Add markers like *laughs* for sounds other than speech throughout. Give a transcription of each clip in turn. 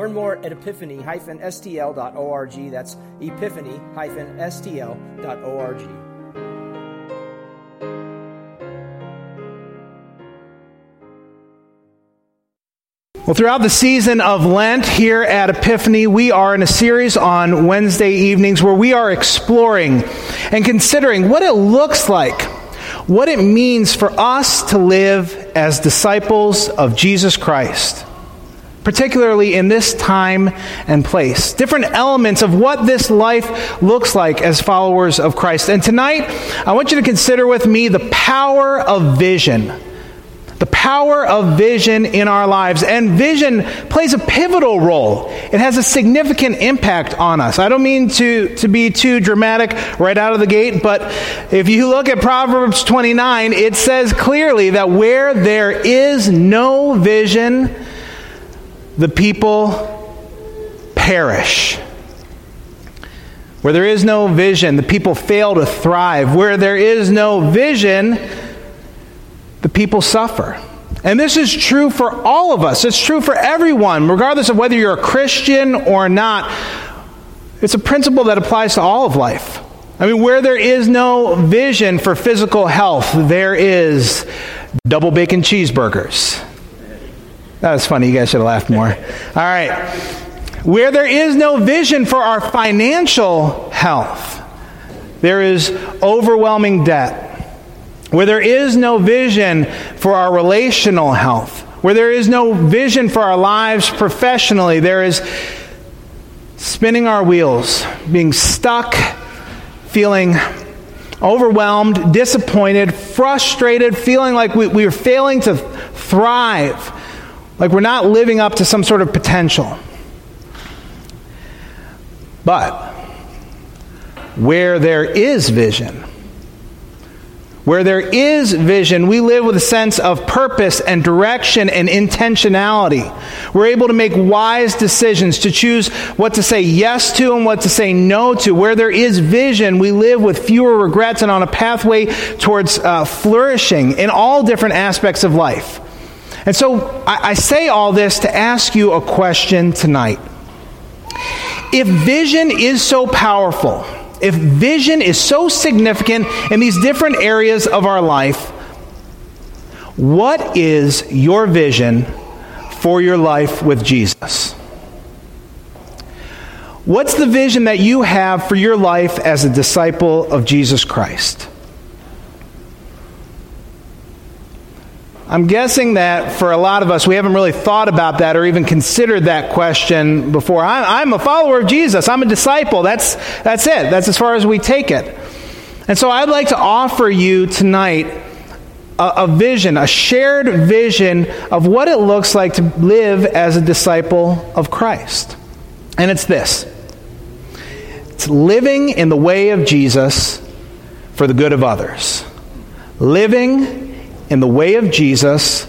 Learn more at epiphany-stl.org. That's epiphany-stl.org. Well, throughout the season of Lent here at Epiphany, we are in a series on Wednesday evenings where we are exploring and considering what it looks like, what it means for us to live as disciples of Jesus Christ particularly in this time and place. Different elements of what this life looks like as followers of Christ. And tonight, I want you to consider with me the power of vision. The power of vision in our lives. And vision plays a pivotal role. It has a significant impact on us. I don't mean to, to be too dramatic right out of the gate, but if you look at Proverbs 29, it says clearly that where there is no vision, the people perish. Where there is no vision, the people fail to thrive. Where there is no vision, the people suffer. And this is true for all of us. It's true for everyone, regardless of whether you're a Christian or not. It's a principle that applies to all of life. I mean, where there is no vision for physical health, there is double bacon cheeseburgers. That was funny. You guys should have laughed more. *laughs* All right. Where there is no vision for our financial health, there is overwhelming debt. Where there is no vision for our relational health, where there is no vision for our lives professionally, there is spinning our wheels, being stuck, feeling overwhelmed, disappointed, frustrated, feeling like we, we are failing to thrive like we're not living up to some sort of potential. But where there is vision, where there is vision, we live with a sense of purpose and direction and intentionality. We're able to make wise decisions, to choose what to say yes to and what to say no to. Where there is vision, we live with fewer regrets and on a pathway towards uh, flourishing in all different aspects of life. And so I, I say all this to ask you a question tonight. If vision is so powerful, if vision is so significant in these different areas of our life, what is your vision for your life with Jesus? What's the vision that you have for your life as a disciple of Jesus Christ? I'm guessing that for a lot of us, we haven't really thought about that or even considered that question before. I'm, a follower of Jesus. I'm a disciple. That's, that's it. That's as far as we take it. And so I'd like to offer you tonight a, a vision, a shared vision of what it looks like to live as a disciple of Christ. And it's this it's living in the way of Jesus for the good of others. Living in the way of Jesus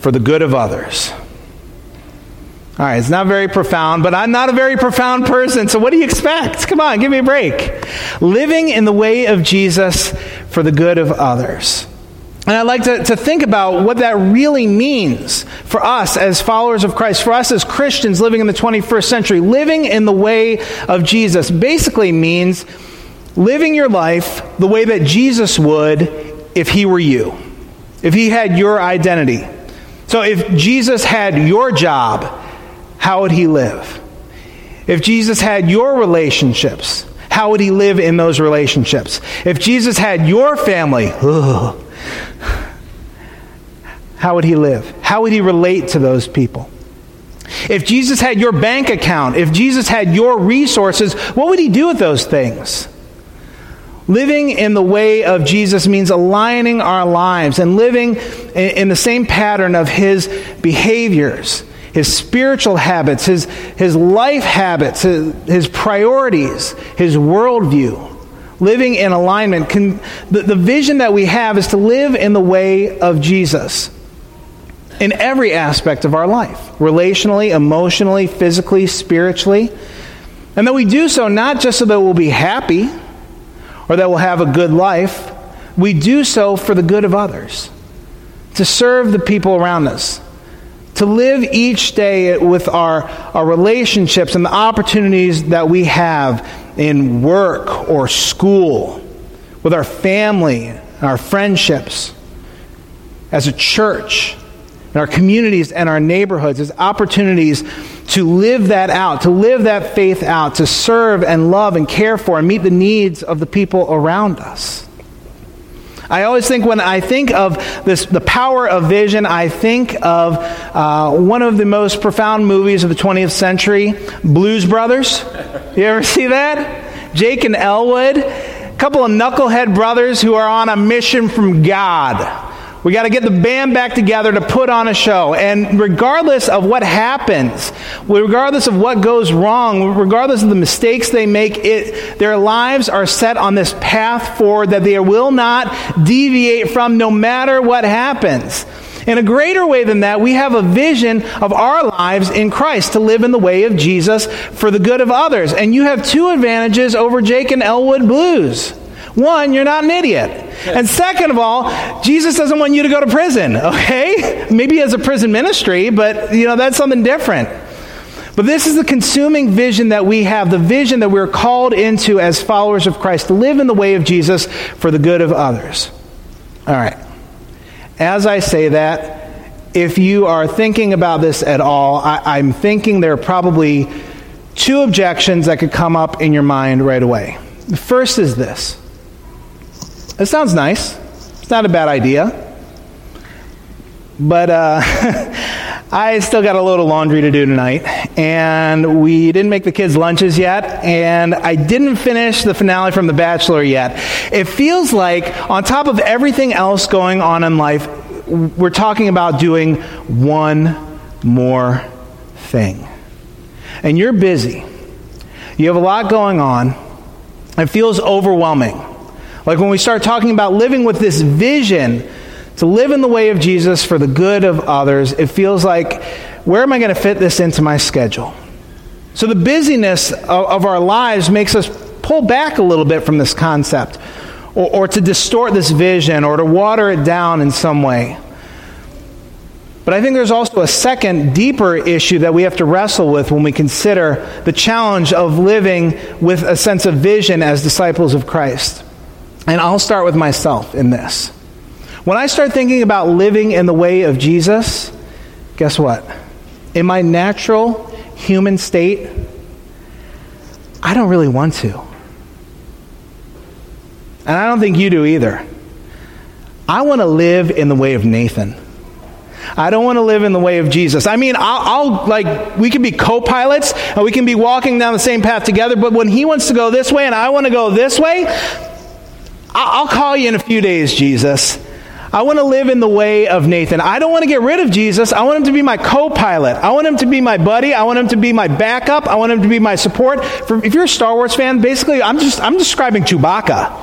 for the good of others. All right, it's not very profound, but I'm not a very profound person, so what do you expect? Come on, give me a break. Living in the way of Jesus for the good of others. And I'd like to, to think about what that really means for us as followers of Christ, for us as Christians living in the 21st century. Living in the way of Jesus basically means living your life the way that Jesus would if he were you if he had your identity. So if Jesus had your job, how would he live? If Jesus had your relationships, how would he live in those relationships? If Jesus had your family, ugh, how would he live? How would he relate to those people? If Jesus had your bank account, if Jesus had your resources, what would he do with those things? Living in the way of Jesus means aligning our lives and living in the same pattern of his behaviors, his spiritual habits, his, his life habits, his, his priorities, his worldview. Living in alignment. Can, the, the vision that we have is to live in the way of Jesus in every aspect of our life relationally, emotionally, physically, spiritually. And that we do so not just so that we'll be happy or that we'll have a good life, we do so for the good of others, to serve the people around us, to live each day with our, our relationships and the opportunities that we have in work or school, with our family, our friendships, as a church, in our communities and our neighborhoods, as opportunities to live that out, to live that faith out, to serve and love and care for and meet the needs of the people around us. I always think when I think of this, the power of vision, I think of uh, one of the most profound movies of the 20th century, Blues Brothers. You ever see that? Jake and Elwood, a couple of knucklehead brothers who are on a mission from God. We got to get the band back together to put on a show. And regardless of what happens, regardless of what goes wrong, regardless of the mistakes they make, it, their lives are set on this path forward that they will not deviate from no matter what happens. In a greater way than that, we have a vision of our lives in Christ to live in the way of Jesus for the good of others. And you have two advantages over Jake and Elwood Blues. One, you're not an idiot. And second of all, Jesus doesn't want you to go to prison, okay? *laughs* Maybe as a prison ministry, but you know, that's something different. But this is the consuming vision that we have, the vision that we're called into as followers of Christ to live in the way of Jesus for the good of others. All right. As I say that, if you are thinking about this at all, I, am thinking there are probably two objections that could come up in your mind right away. The first is this it sounds nice. It's not a bad idea. But uh, *laughs* I still got a load of laundry to do tonight, and we didn't make the kids' lunches yet, and I didn't finish the finale from The Bachelor yet. It feels like, on top of everything else going on in life, we're talking about doing one more thing. And you're busy, you have a lot going on, it feels overwhelming. Like when we start talking about living with this vision to live in the way of Jesus for the good of others, it feels like, where am I going to fit this into my schedule? So the busyness of, of our lives makes us pull back a little bit from this concept, or, or to distort this vision, or to water it down in some way. But I think there's also a second, deeper issue that we have to wrestle with when we consider the challenge of living with a sense of vision as disciples of Christ. And I'll start with myself in this. When I start thinking about living in the way of Jesus, guess what? In my natural human state, I don't really want to. And I don't think you do either. I want to live in the way of Nathan. I don't want to live in the way of Jesus. I mean, I'll, I'll, like, we can be co pilots and we can be walking down the same path together, but when he wants to go this way and I want to go this way, I'll call you in a few days, Jesus. I want to live in the way of Nathan. I don't want to get rid of Jesus. I want him to be my co pilot. I want him to be my buddy. I want him to be my backup. I want him to be my support. For, if you're a Star Wars fan, basically, I'm just I'm describing Chewbacca.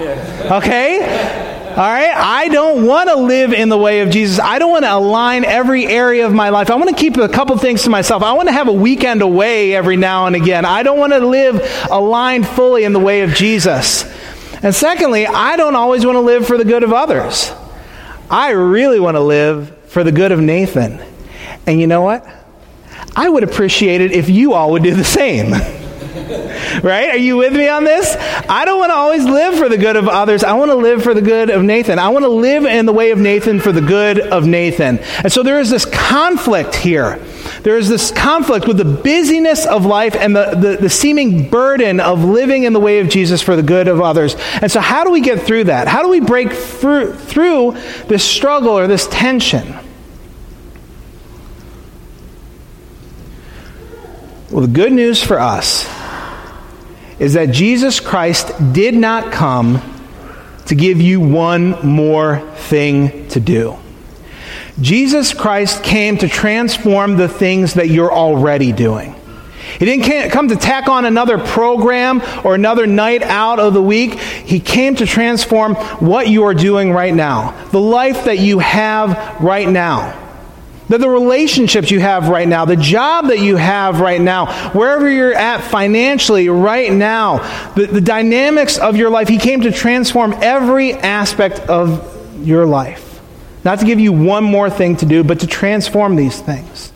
Okay? All right? I don't want to live in the way of Jesus. I don't want to align every area of my life. I want to keep a couple things to myself. I want to have a weekend away every now and again. I don't want to live aligned fully in the way of Jesus. And secondly, I don't always want to live for the good of others. I really want to live for the good of Nathan. And you know what? I would appreciate it if you all would do the same. *laughs* right? Are you with me on this? I don't want to always live for the good of others. I want to live for the good of Nathan. I want to live in the way of Nathan for the good of Nathan. And so there is this conflict here there is this conflict with the busyness of life and the, the, the, seeming burden of living in the way of Jesus for the good of others. And so, how do we get through that? How do we break through, through this struggle or this tension? Well, the good news for us is that Jesus Christ did not come to give you one more thing to do. Jesus Christ came to transform the things that you're already doing. He didn't come to tack on another program or another night out of the week. He came to transform what you are doing right now, the life that you have right now. That the relationships you have right now, the job that you have right now, wherever you're at financially right now, the, the dynamics of your life, He came to transform every aspect of your life. Not to give you one more thing to do, but to transform these things.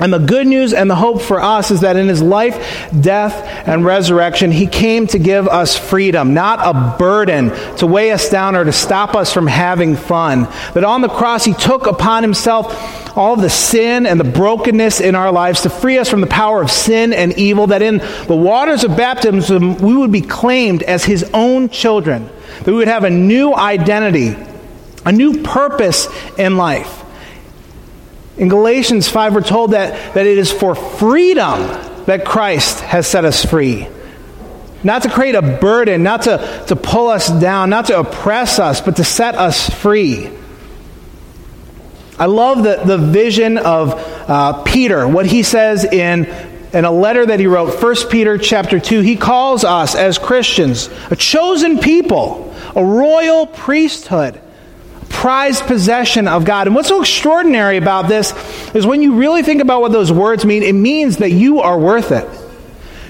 And the good news and the hope for us is that in his life, death, and resurrection, he came to give us freedom, not a burden to weigh us down or to stop us from having fun. That on the cross, he took upon himself all the sin and the brokenness in our lives to free us from the power of sin and evil, that in the waters of baptism, we would be claimed as his own children, that we would have a new identity, a new purpose in life. In Galatians 5, we're told that, that it is for freedom that Christ has set us free. Not to create a burden, not to, to pull us down, not to oppress us, but to set us free. I love the, the vision of uh, Peter, what he says in, in a letter that he wrote, 1 Peter chapter 2. He calls us as Christians a chosen people, a royal priesthood prized possession of God. And what's so extraordinary about this is when you really think about what those words mean, it means that you are worth it.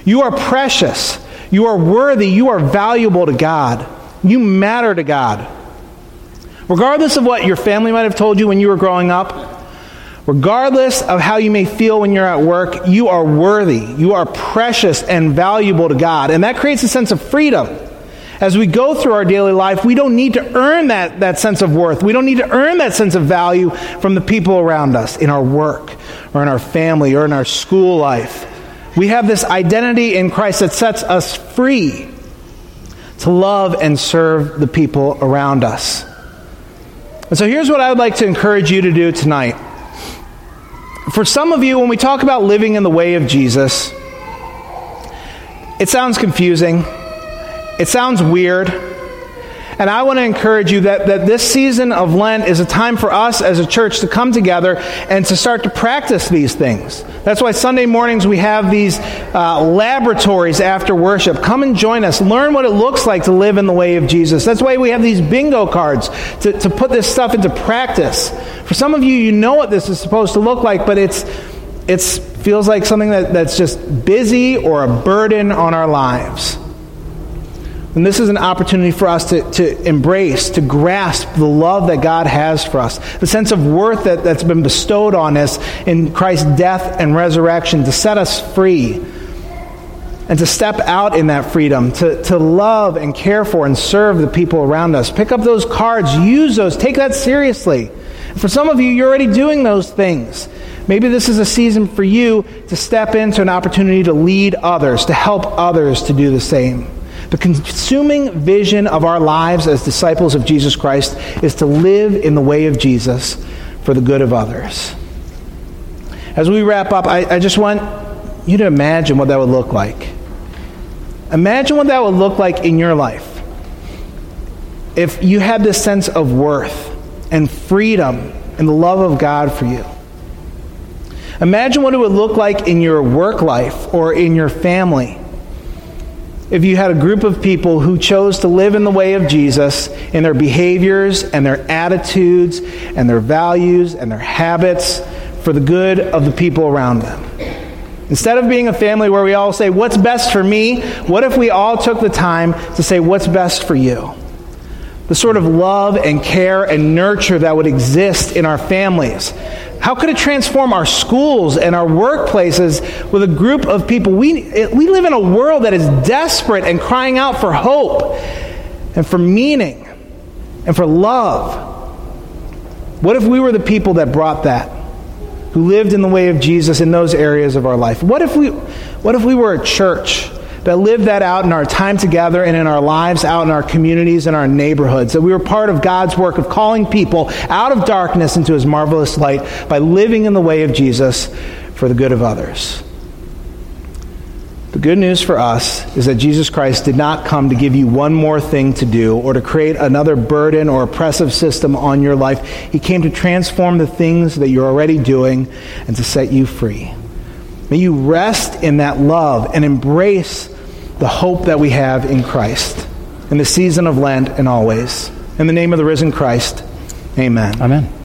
You are precious. You are worthy. You are valuable to God. You matter to God. Regardless of what your family might have told you when you were growing up, regardless of how you may feel when you're at work, you are worthy. You are precious and valuable to God. And that creates a sense of freedom. As we go through our daily life, we don't need to earn that, that sense of worth. We don't need to earn that sense of value from the people around us in our work or in our family or in our school life. We have this identity in Christ that sets us free to love and serve the people around us. And so here's what I would like to encourage you to do tonight. For some of you, when we talk about living in the way of Jesus, it sounds confusing. It sounds weird. And I want to encourage you that, that this season of Lent is a time for us as a church to come together and to start to practice these things. That's why Sunday mornings we have these uh, laboratories after worship. Come and join us. Learn what it looks like to live in the way of Jesus. That's why we have these bingo cards to, to put this stuff into practice. For some of you, you know what this is supposed to look like, but it's it feels like something that, that's just busy or a burden on our lives. And this is an opportunity for us to, to embrace, to grasp the love that God has for us, the sense of worth that, that's been bestowed on us in Christ's death and resurrection to set us free and to step out in that freedom, to, to love and care for and serve the people around us. Pick up those cards, use those, take that seriously. For some of you, you're already doing those things. Maybe this is a season for you to step into an opportunity to lead others, to help others to do the same. The consuming vision of our lives as disciples of Jesus Christ is to live in the way of Jesus for the good of others. As we wrap up, I, I just want you to imagine what that would look like. Imagine what that would look like in your life if you had this sense of worth and freedom and the love of God for you. Imagine what it would look like in your work life or in your family if you had a group of people who chose to live in the way of Jesus in their behaviors and their attitudes and their values and their habits for the good of the people around them. Instead of being a family where we all say, What's best for me? What if we all took the time to say, What's best for you? The sort of love and care and nurture that would exist in our families how could it transform our schools and our workplaces with a group of people? We, we live in a world that is desperate and crying out for hope and for meaning and for love. What if we were the people that brought that? Who lived in the way of Jesus in those areas of our life? What if we, what if we were a church that lived that out in our time together and in our lives out in our communities and our neighborhoods. That we were part of God's work of calling people out of darkness into his marvelous light by living in the way of Jesus for the good of others. The good news for us is that Jesus Christ did not come to give you one more thing to do or to create another burden or oppressive system on your life. He came to transform the things that you're already doing and to set you free. May you rest in that love and embrace the hope that we have in Christ in the season of Lent and always. In the name of the risen Christ, amen. Amen.